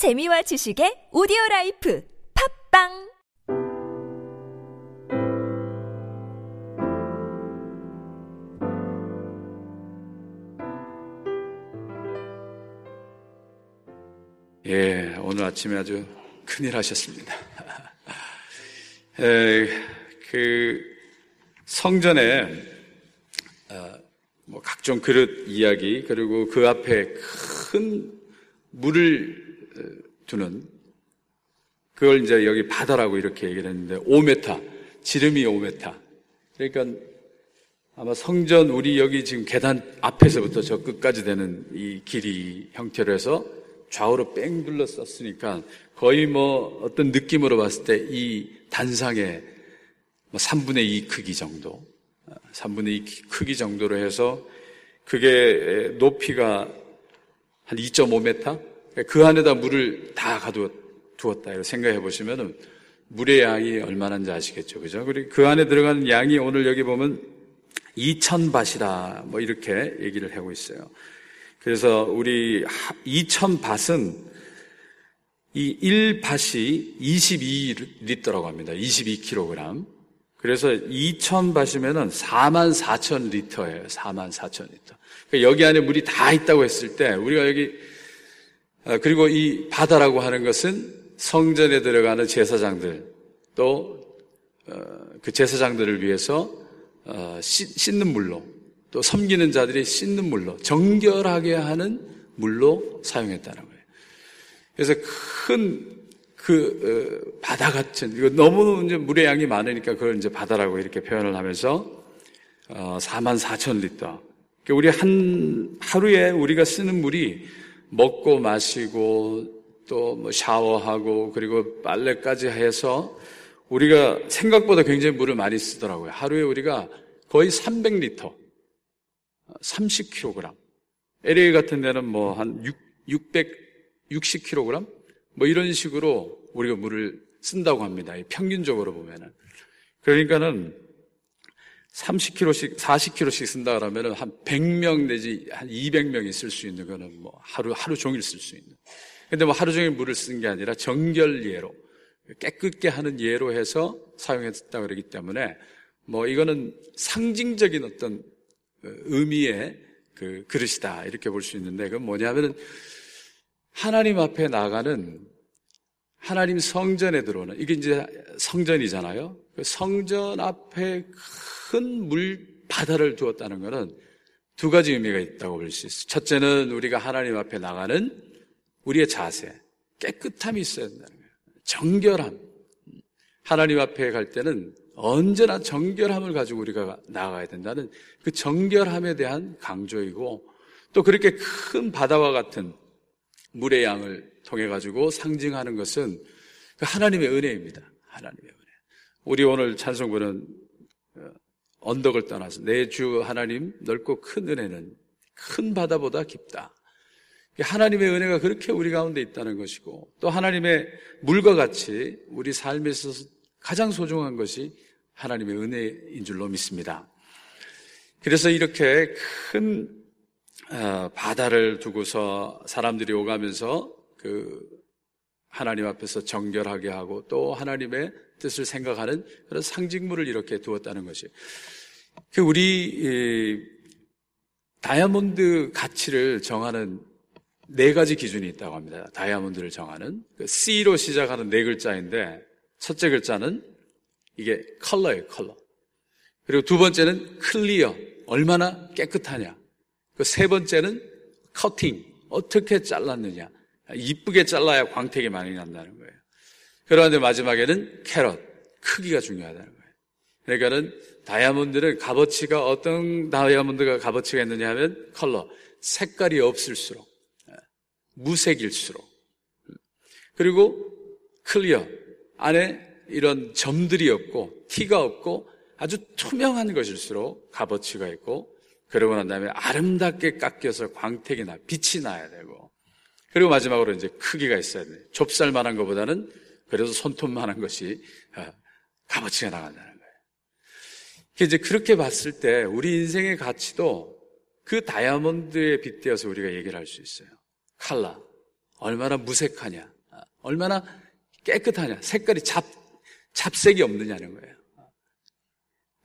재미와 지식의 오디오 life 팟빵 예, 오늘 아침에 아주 큰일 하셨습니다. 에, 그 성전에 어, 뭐 각종 그릇 이야기 그리고 그 앞에 큰 물을 어, 두는 그걸 이제 여기 바다라고 이렇게 얘기를 했는데 5m 지름이 5m 그러니까 아마 성전 우리 여기 지금 계단 앞에서부터 저 끝까지 되는 이 길이 형태로 해서 좌우로 뺑 둘러쌌으니까 거의 뭐 어떤 느낌으로 봤을 때 이 단상의 뭐 3분의 2 크기 정도, 3분의 2 크기 정도로 해서 그게 높이가 한 2.5m? 그 안에다 물을 다 가두었다. 생각해 보시면은 물의 양이 얼마나인지 아시겠죠. 그죠? 그리고 그 안에 들어가는 양이 오늘 여기 보면 2천밭이라 뭐 이렇게 얘기를 하고 있어요. 그래서 우리 2천밭은 이 1밭이 22리터라고 합니다. 22kg. 그래서 2천밭이면은 4만 4천 리터예요. 4만 4천 리터. 그러니까 여기 안에 물이 다 있다고 했을 때 우리가 여기 아, 그리고 이 바다라고 하는 것은 성전에 들어가는 제사장들 또그 어, 제사장들을 위해서 어, 씻는 물로 또 섬기는 자들이 씻는 물로 정결하게 하는 물로 사용했다는 거예요. 그래서 큰그 어, 바다 같은 이거 너무 이제 물의 양이 많으니까 그걸 이제 바다라고 이렇게 표현을 하면서 어, 4만 4천 리터. 그러니까 우리 한 하루에 우리가 쓰는 물이 먹고 마시고 또 뭐 샤워하고 그리고 빨래까지 해서 우리가 생각보다 굉장히 물을 많이 쓰더라고요. 하루에 우리가 거의 300리터, 30kg. LA 같은 데는 뭐 한 660kg? 뭐 이런 식으로 우리가 물을 쓴다고 합니다. 평균적으로 보면은. 그러니까는 30kg씩, 40kg씩 쓴다 그러면은 한 100명 내지 한 200명이 쓸 수 있는 거는 뭐 하루, 하루 종일 쓸 수 있는. 근데 뭐 하루 종일 물을 쓴 게 아니라 정결 예로, 깨끗게 하는 예로 해서 사용했다 그러기 때문에 뭐 이거는 상징적인 어떤 의미의 그 그릇이다. 이렇게 볼 수 있는데 그건 뭐냐면은 하나님 앞에 나가는 하나님 성전에 들어오는 이게 이제 성전이잖아요. 그 성전 앞에 큰 물 바다를 두었다는 것은 두 가지 의미가 있다고 볼 수 있어요. 첫째는 우리가 하나님 앞에 나가는 우리의 자세, 깨끗함이 있어야 된다는 거예요. 정결함. 하나님 앞에 갈 때는 언제나 정결함을 가지고 우리가 나아가야 된다는 그 정결함에 대한 강조이고 또 그렇게 큰 바다와 같은 물의 양을 통해 가지고 상징하는 것은 그 하나님의 은혜입니다. 하나님의 은혜. 우리 오늘 찬송부는 어, 언덕을 떠나서 내 주 하나님 넓고 큰 은혜는 큰 바다보다 깊다. 하나님의 은혜가 그렇게 우리 가운데 있다는 것이고 또 하나님의 물과 같이 우리 삶에서 가장 소중한 것이 하나님의 은혜인 줄로 믿습니다. 그래서 이렇게 큰 어, 바다를 두고서 사람들이 오가면서 그 하나님 앞에서 정결하게 하고 또 하나님의 뜻을 생각하는 그런 상징물을 이렇게 두었다는 것이. 그 우리 다이아몬드 가치를 정하는 네 가지 기준이 있다고 합니다. 다이아몬드를 정하는 그 C로 시작하는 네 글자인데 첫째 글자는 이게 컬러예요, 컬러. 그리고 두 번째는 clear, 얼마나 깨끗하냐. 그 세 번째는 커팅, 어떻게 잘랐느냐. 이쁘게 잘라야 광택이 많이 난다는 거예요. 그런데 마지막에는 캐럿, 크기가 중요하다는 거예요. 그러니까는 다이아몬드는 값어치가 어떤 다이아몬드가 값어치가 있느냐 하면 컬러, 색깔이 없을수록, 예, 무색일수록, 그리고 클리어, 안에 이런 점들이 없고 티가 없고 아주 투명한 것일수록 값어치가 있고 그러고 난 다음에 아름답게 깎여서 광택이 나 빛이 나야 되고 그리고 마지막으로 이제 크기가 있어야 돼. 좁쌀만한 것보다는 그래도 손톱만한 것이 아, 값어치가 나간다는 거예요. 이제 그렇게 봤을 때 우리 인생의 가치도 그 다이아몬드에 빗대어서 우리가 얘기를 할 수 있어요. 칼라 얼마나 무색하냐, 얼마나 깨끗하냐, 색깔이 잡, 잡색이 없느냐는 거예요.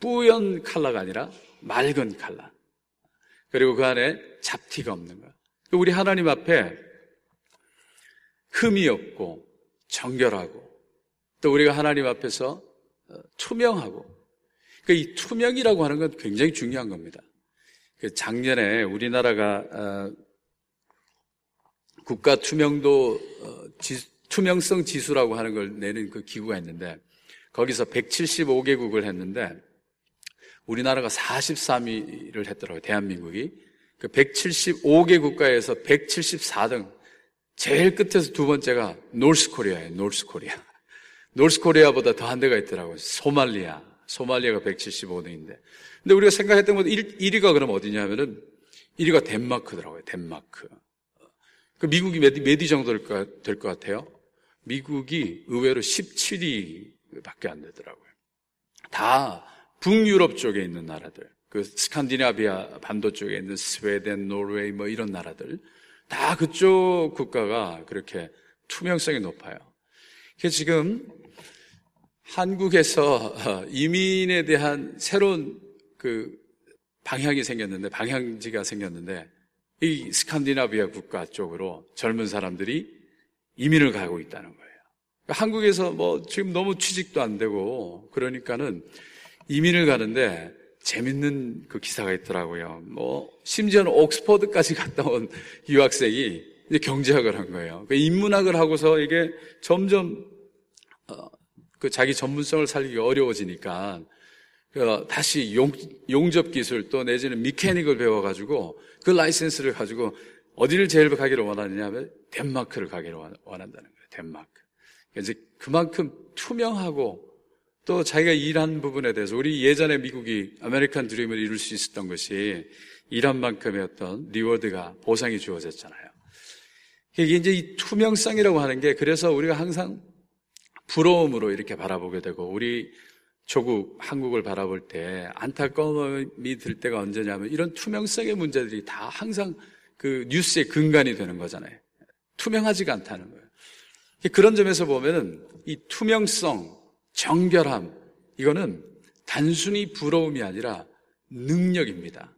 뿌연 칼라가 아니라 맑은 칼라. 그리고 그 안에 잡티가 없는 거예요. 우리 하나님 앞에 흠이 없고 정결하고 또 우리가 하나님 앞에서 어, 투명하고 그러니까 이 투명이라고 하는 건 굉장히 중요한 겁니다. 그 작년에 우리나라가 어, 국가 투명도 어, 투명성 지수라고 하는 걸 내는 그 기구가 있는데 거기서 175개국을 했는데 우리나라가 43위를 했더라고요. 대한민국이. 그 175개 국가에서 174등. 제일 끝에서 두 번째가 North Korea예요. North Korea. 노스코리아보다 더한 대가 있더라고요. 소말리아. 소말리아가 175등인데. 근데 우리가 생각했던 것 1, 1위가 그럼 어디냐면은 1위가 덴마크더라고요. 덴마크. 그 미국이 몇, 몇 정도 될것 같아요? 미국이 의외로 17위밖에 안 되더라고요. 다 북유럽 쪽에 있는 나라들, 그 스칸디나비아 반도 쪽에 있는 스웨덴, 노르웨이 뭐 이런 나라들, 다 그쪽 국가가 그렇게 투명성이 높아요. 그래서 지금 한국에서 어, 이민에 대한 새로운 그 방향이 생겼는데, 방향지가 생겼는데, 이 스칸디나비아 국가 쪽으로 젊은 사람들이 이민을 가고 있다는 거예요. 그러니까 한국에서 뭐 지금 너무 취직도 안 되고, 그러니까는 이민을 가는데 재밌는 그 기사가 있더라고요. 뭐 심지어는 옥스퍼드까지 갔다 온 유학생이 이제 경제학을 한 거예요. 그 인문학을 하고서 이게 점점 어, 그 자기 전문성을 살리기 어려워지니까 그 다시 용, 용접 기술 또 내지는 mechanic을 배워가지고 그 라이센스를 가지고 어디를 제일 가기를 원하느냐 하면 덴마크를 가기를 원한다는 거예요. 덴마크. 이제 그만큼 투명하고 또 자기가 일한 부분에 대해서 우리 예전에 미국이 아메리칸 드림을 이룰 수 있었던 것이 일한 만큼의 어떤 reward가 보상이 주어졌잖아요. 이게 이제 이 투명성이라고 하는 게 그래서 우리가 항상 부러움으로 이렇게 바라보게 되고 우리 조국 한국을 바라볼 때 안타까움이 들 때가 언제냐면 이런 투명성의 문제들이 다 항상 그 뉴스의 근간이 되는 거잖아요. 투명하지가 않다는 거예요. 그런 점에서 보면은 이 투명성, 정결함, 이거는 단순히 부러움이 아니라 능력입니다.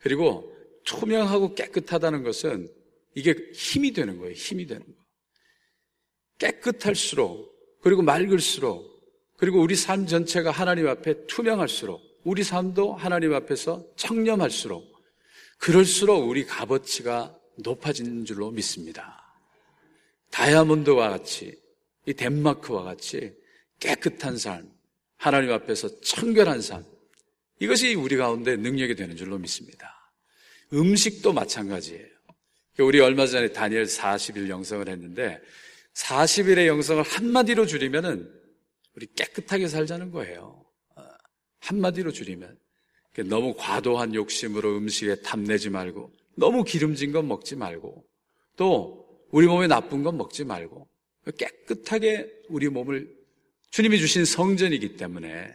그리고 투명하고 깨끗하다는 것은 이게 힘이 되는 거예요. 힘이 되는 거. 깨끗할수록, 그리고 맑을수록, 그리고 우리 삶 전체가 하나님 앞에 투명할수록, 우리 삶도 하나님 앞에서 청렴할수록, 그럴수록 우리 값어치가 높아지는 줄로 믿습니다. 다이아몬드와 같이, 이 덴마크와 같이 깨끗한 삶, 하나님 앞에서 청결한 삶, 이것이 우리 가운데 능력이 되는 줄로 믿습니다. 음식도 마찬가지예요. 우리 얼마 전에 다니엘 40일 영성을 했는데 40일의 영성을 한마디로 줄이면은 우리 깨끗하게 살자는 거예요. 어, 한마디로 줄이면 너무 과도한 욕심으로 음식에 탐내지 말고 너무 기름진 건 먹지 말고 또 우리 몸에 나쁜 건 먹지 말고 깨끗하게 우리 몸을 주님이 주신 성전이기 때문에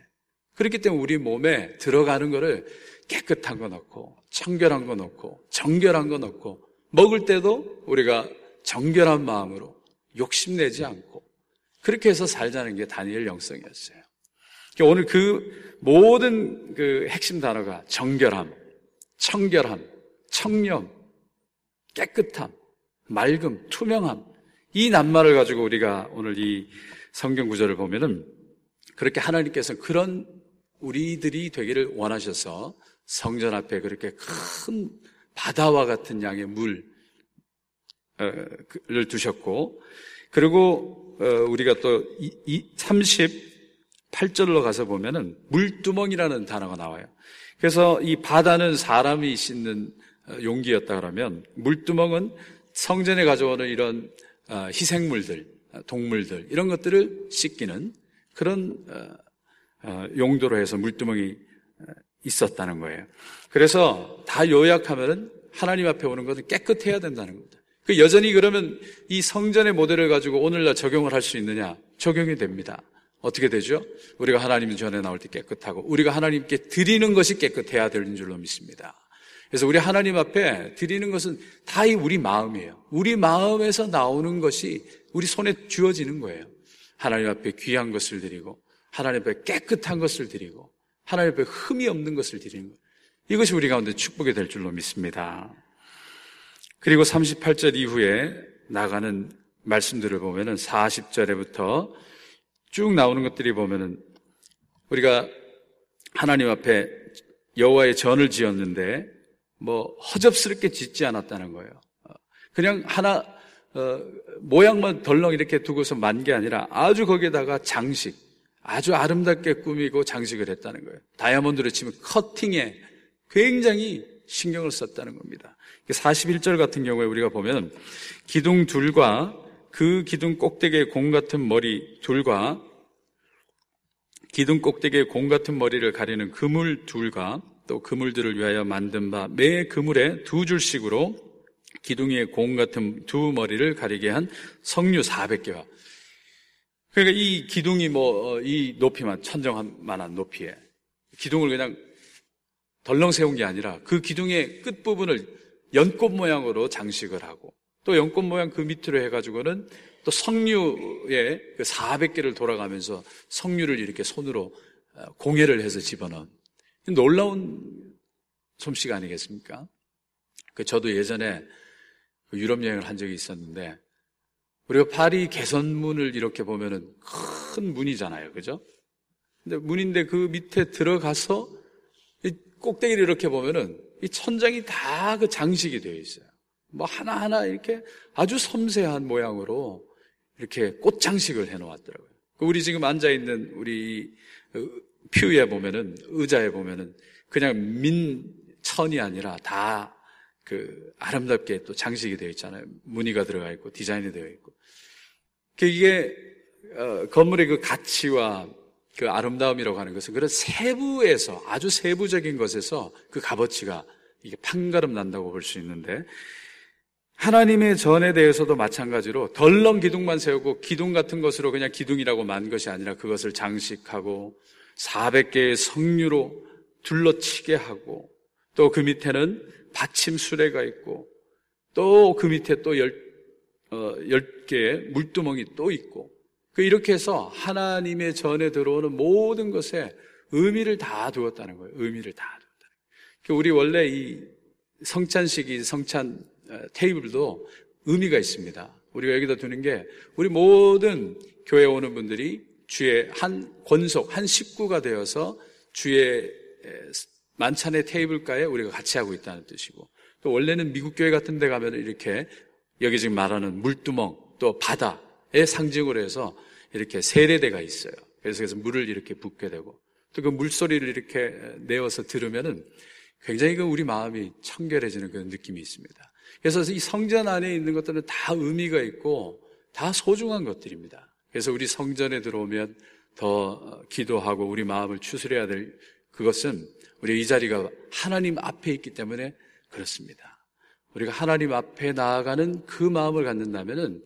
그렇기 때문에 우리 몸에 들어가는 거를 깨끗한 거 넣고 청결한 거 넣고 정결한 거 넣고 먹을 때도 우리가 정결한 마음으로 욕심내지 않고 그렇게 해서 살자는 게 다니엘 영성이었어요. 그러니까 오늘 그 모든 그 핵심 단어가 정결함, 청결함, 청렴, 깨끗함, 맑음, 투명함 이 낱말을 가지고 우리가 오늘 이 성경 구절을 보면은 그렇게 하나님께서 그런 우리들이 되기를 원하셔서 성전 앞에 그렇게 큰 바다와 같은 양의 물을 두셨고 그리고 어, 우리가 또 38절로 가서 보면은 물두멍이라는 단어가 나와요. 그래서 이 바다는 사람이 씻는 어, 용기였다 그러면 물두멍은 성전에 가져오는 이런 어, 희생물들 동물들 이런 것들을 씻기는 그런 어, 어, 용도로 해서 물두멍이 어, 있었다는 거예요. 그래서 다 요약하면은 하나님 앞에 오는 것은 깨끗해야 된다는 겁니다. 그 여전히 그러면 이 성전의 모델을 가지고 오늘날 적용을 할 수 있느냐? 적용이 됩니다. 어떻게 되죠? 우리가 하나님 전에 나올 때 깨끗하고 우리가 하나님께 드리는 것이 깨끗해야 되는 줄로 믿습니다. 그래서 우리 하나님 앞에 드리는 것은 다 이 우리 마음이에요. 우리 마음에서 나오는 것이 우리 손에 쥐어지는 거예요. 하나님 앞에 귀한 것을 드리고, 하나님 앞에 깨끗한 것을 드리고, 하나님 앞에 흠이 없는 것을 드리는 거예요. 이것이 우리 가운데 축복이 될 줄로 믿습니다. 그리고 38절 이후에 나가는 말씀들을 보면은 40절에부터 쭉 나오는 것들이 보면은 우리가 하나님 앞에 여호와의 전을 지었는데 뭐 허접스럽게 짓지 않았다는 거예요. 그냥 하나 어, 모양만 덜렁 이렇게 두고서 만 게 아니라 아주 거기에다가 장식, 아주 아름답게 꾸미고 장식을 했다는 거예요. 다이아몬드로 치면 커팅에 굉장히 신경을 썼다는 겁니다. 41절 같은 경우에 우리가 보면 기둥 둘과 그 기둥 꼭대기의 공 같은 머리 둘과 기둥 꼭대기의 공 같은 머리를 가리는 그물 둘과 또 그물들을 위하여 만든 바 매 그물에 두 줄씩으로 기둥의 공 같은 두 머리를 가리게 한 석류 400개가 그러니까 이 기둥이 뭐 이 높이만 천정만한 높이에 기둥을 그냥 덜렁 세운 게 아니라 그 기둥의 끝 부분을 연꽃 모양으로 장식을 하고 또 연꽃 모양 그 밑으로 해가지고는 또 석류에 그 400개를 돌아가면서 석류를 이렇게 손으로 어, 공예를 해서 집어넣은 놀라운 솜씨가 아니겠습니까? 그 저도 예전에 그 유럽 여행을 한 적이 있었는데 우리가 파리 개선문을 이렇게 보면은 큰 문이잖아요. 그죠? 근데 문인데 그 밑에 들어가서 꼭대기를 이렇게 보면은 이 천장이 다 그 장식이 되어 있어요. 뭐 하나하나 이렇게 아주 섬세한 모양으로 이렇게 꽃 장식을 해 놓았더라고요. 그 우리 지금 앉아 있는 우리 퓨에 보면은 의자에 보면은 그냥 민천이 아니라 다 그 아름답게 또 장식이 되어 있잖아요. 무늬가 들어가 있고 디자인이 되어 있고. 그 이게 어, 건물의 그 가치와 그 아름다움이라고 하는 것은 그런 세부에서 아주 세부적인 것에서 그 값어치가 이게 판가름 난다고 볼 수 있는데 하나님의 전에 대해서도 마찬가지로 덜렁 기둥만 세우고 기둥 같은 것으로 그냥 기둥이라고 만 것이 아니라 그것을 장식하고 400개의 성류로 둘러치게 하고 또 그 밑에는 받침 수레가 있고 또 그 밑에 또 열, 어, 10개의 물두멍이 또 있고 그 이렇게 해서 하나님의 전에 들어오는 모든 것에 의미를 다 두었다는 거예요. 의미를 다 두었다는 거예요. 그 우리 원래 이 성찬식 이 성찬 어, 테이블도 의미가 있습니다. 우리가 여기다 두는 게 우리 모든 교회 에 오는 분들이 주의 한 권속, 한 식구가 되어서 주의 만찬의 테이블가에 우리가 같이 하고 있다는 뜻이고 또 원래는 미국 교회 같은 데 가면 이렇게 여기 지금 말하는 물두멍 또 바다의 상징으로 해서 이렇게 세례대가 있어요. 그래서 그래서 물을 이렇게 붓게 되고 또 그 물소리를 이렇게 내어서 들으면은 굉장히 그 우리 마음이 청결해지는 그런 느낌이 있습니다. 그래서 이 성전 안에 있는 것들은 다 의미가 있고 다 소중한 것들입니다. 그래서 우리 성전에 들어오면 더 기도하고 우리 마음을 추스려야 될 그것은 우리 이 자리가 하나님 앞에 있기 때문에 그렇습니다. 우리가 하나님 앞에 나아가는 그 마음을 갖는다면은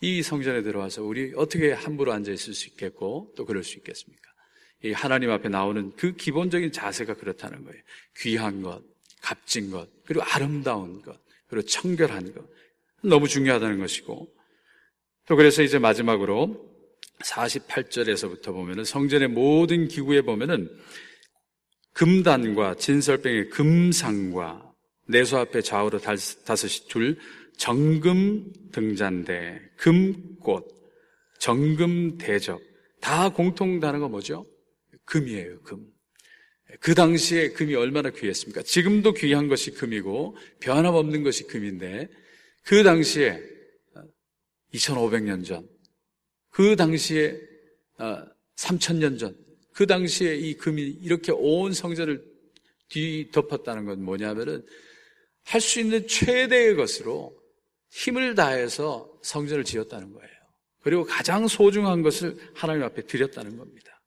이 성전에 들어와서 우리 어떻게 함부로 앉아 있을 수 있겠고 또 그럴 수 있겠습니까? 이 하나님 앞에 나오는 그 기본적인 자세가 그렇다는 거예요. 귀한 것, 값진 것, 그리고 아름다운 것. 그리고 청결한 것. 너무 중요하다는 것이고. 또 그래서 이제 마지막으로 48절에서부터 보면은 성전의 모든 기구에 보면은 금단과 진설병의 금상과 내수 앞에 좌우로 다섯이 줄 정금 등잔대, 금꽃, 정금 대접 다 공통 단어가 뭐죠? 금이에요, 금. 그 당시에 금이 얼마나 귀했습니까? 지금도 귀한 것이 금이고 변함없는 것이 금인데 그 당시에 2500년 전, 그 당시에 3000년 어, 전, 그 당시에 이 금이 이렇게 온 성전을 뒤덮었다는 건 뭐냐면은 할 수 있는 최대의 것으로 힘을 다해서 성전을 지었다는 거예요. 그리고 가장 소중한 것을 하나님 앞에 드렸다는 겁니다.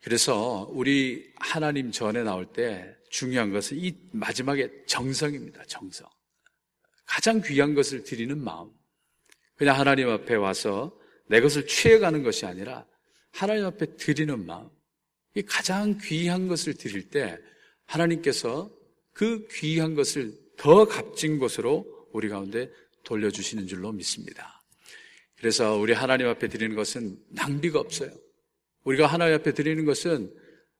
그래서 우리 하나님 전에 나올 때 중요한 것은 이 마지막에 정성입니다. 정성. 가장 귀한 것을 드리는 마음. 그냥 하나님 앞에 와서 내 것을 취해가는 것이 아니라 하나님 앞에 드리는 마음. 이 가장 귀한 것을 드릴 때 하나님께서 그 귀한 것을 더 값진 것으로 우리 가운데 돌려주시는 줄로 믿습니다. 그래서 우리 하나님 앞에 드리는 것은 낭비가 없어요. 우리가 하나님 앞에 드리는 것은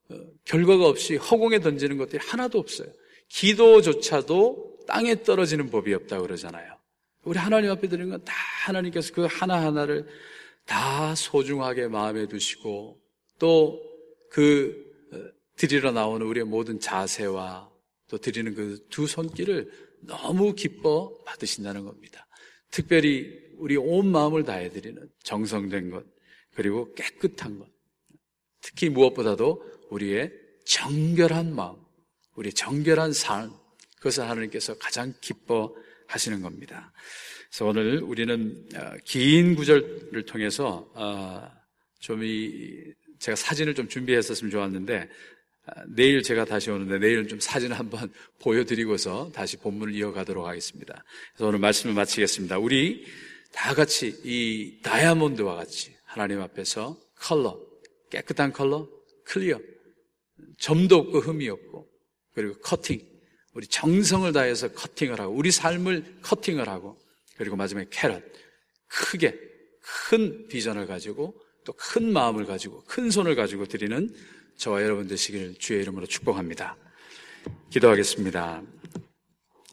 어, 결과가 없이 허공에 던지는 것들이 하나도 없어요. 기도조차도 땅에 떨어지는 법이 없다고 그러잖아요. 우리 하나님 앞에 드리는 건 다 하나님께서 그 하나하나를 다 소중하게 마음에 두시고 또그 어, 드리러 나오는 우리의 모든 자세와 또 드리는 그 두 손길을 너무 기뻐 받으신다는 겁니다. 특별히 우리 온 마음을 다해 드리는 정성된 것, 그리고 깨끗한 것. 특히 무엇보다도 우리의 정결한 마음, 우리의 정결한 삶, 그것을 하나님께서 가장 기뻐하시는 겁니다. 그래서 오늘 우리는 어, 긴 구절을 통해서 어, 좀이 제가 사진을 좀 준비했었으면 좋았는데 아, 내일 제가 다시 오는데 내일은 좀 사진을 한번 보여드리고서 다시 본문을 이어가도록 하겠습니다. 그래서 오늘 말씀을 마치겠습니다. 우리 다 같이 이 다이아몬드와 같이 하나님 앞에서 컬러, 깨끗한 컬러, clear, 점도 없고 흠이 없고 그리고 커팅, 우리 정성을 다해서 커팅을 하고 우리 삶을 커팅을 하고 그리고 마지막에 캐럿, 크게 큰 비전을 가지고 또 큰 마음을 가지고 큰 손을 가지고 드리는 저와 여러분 되시기를 주의 이름으로 축복합니다. 기도하겠습니다.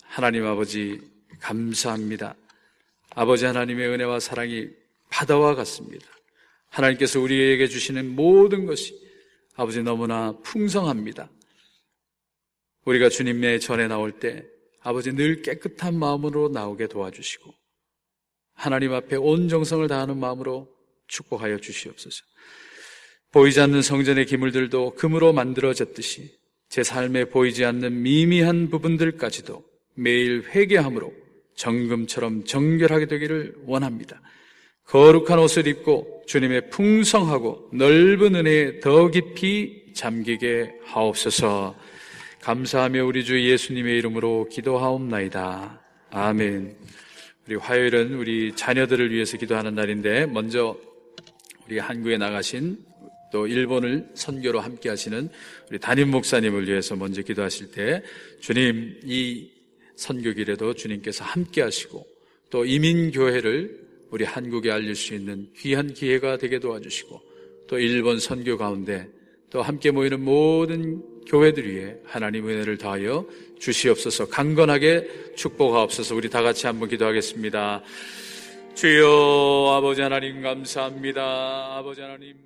하나님 아버지, 감사합니다. 아버지 하나님의 은혜와 사랑이 바다와 같습니다. 하나님께서 우리에게 주시는 모든 것이 아버지 너무나 풍성합니다. 우리가 주님의 전에 나올 때 아버지 늘 깨끗한 마음으로 나오게 도와주시고 하나님 앞에 온 정성을 다하는 마음으로 축복하여 주시옵소서. 보이지 않는 성전의 기물들도 금으로 만들어졌듯이 제 삶에 보이지 않는 미미한 부분들까지도 매일 회개함으로 정금처럼 정결하게 되기를 원합니다. 거룩한 옷을 입고 주님의 풍성하고 넓은 은혜에 더 깊이 잠기게 하옵소서 감사하며 우리 주 예수님의 이름으로 기도하옵나이다. 아멘. 우리 화요일은 우리 자녀들을 위해서 기도하는 날인데 먼저 우리 한국에 나가신 또 일본을 선교로 함께 하시는 우리 담임 목사님을 위해서 먼저 기도하실 때 주님 이 선교길에도 주님께서 함께 하시고 또 이민교회를 우리 한국에 알릴 수 있는 귀한 기회가 되게 도와주시고 또 일본 선교 가운데 또 함께 모이는 모든 교회들 위해 하나님 은혜를 다하여 주시옵소서 강건하게 축복하옵소서 우리 다 같이 한번 기도하겠습니다. 주여 아버지 하나님 감사합니다. 아버지 하나님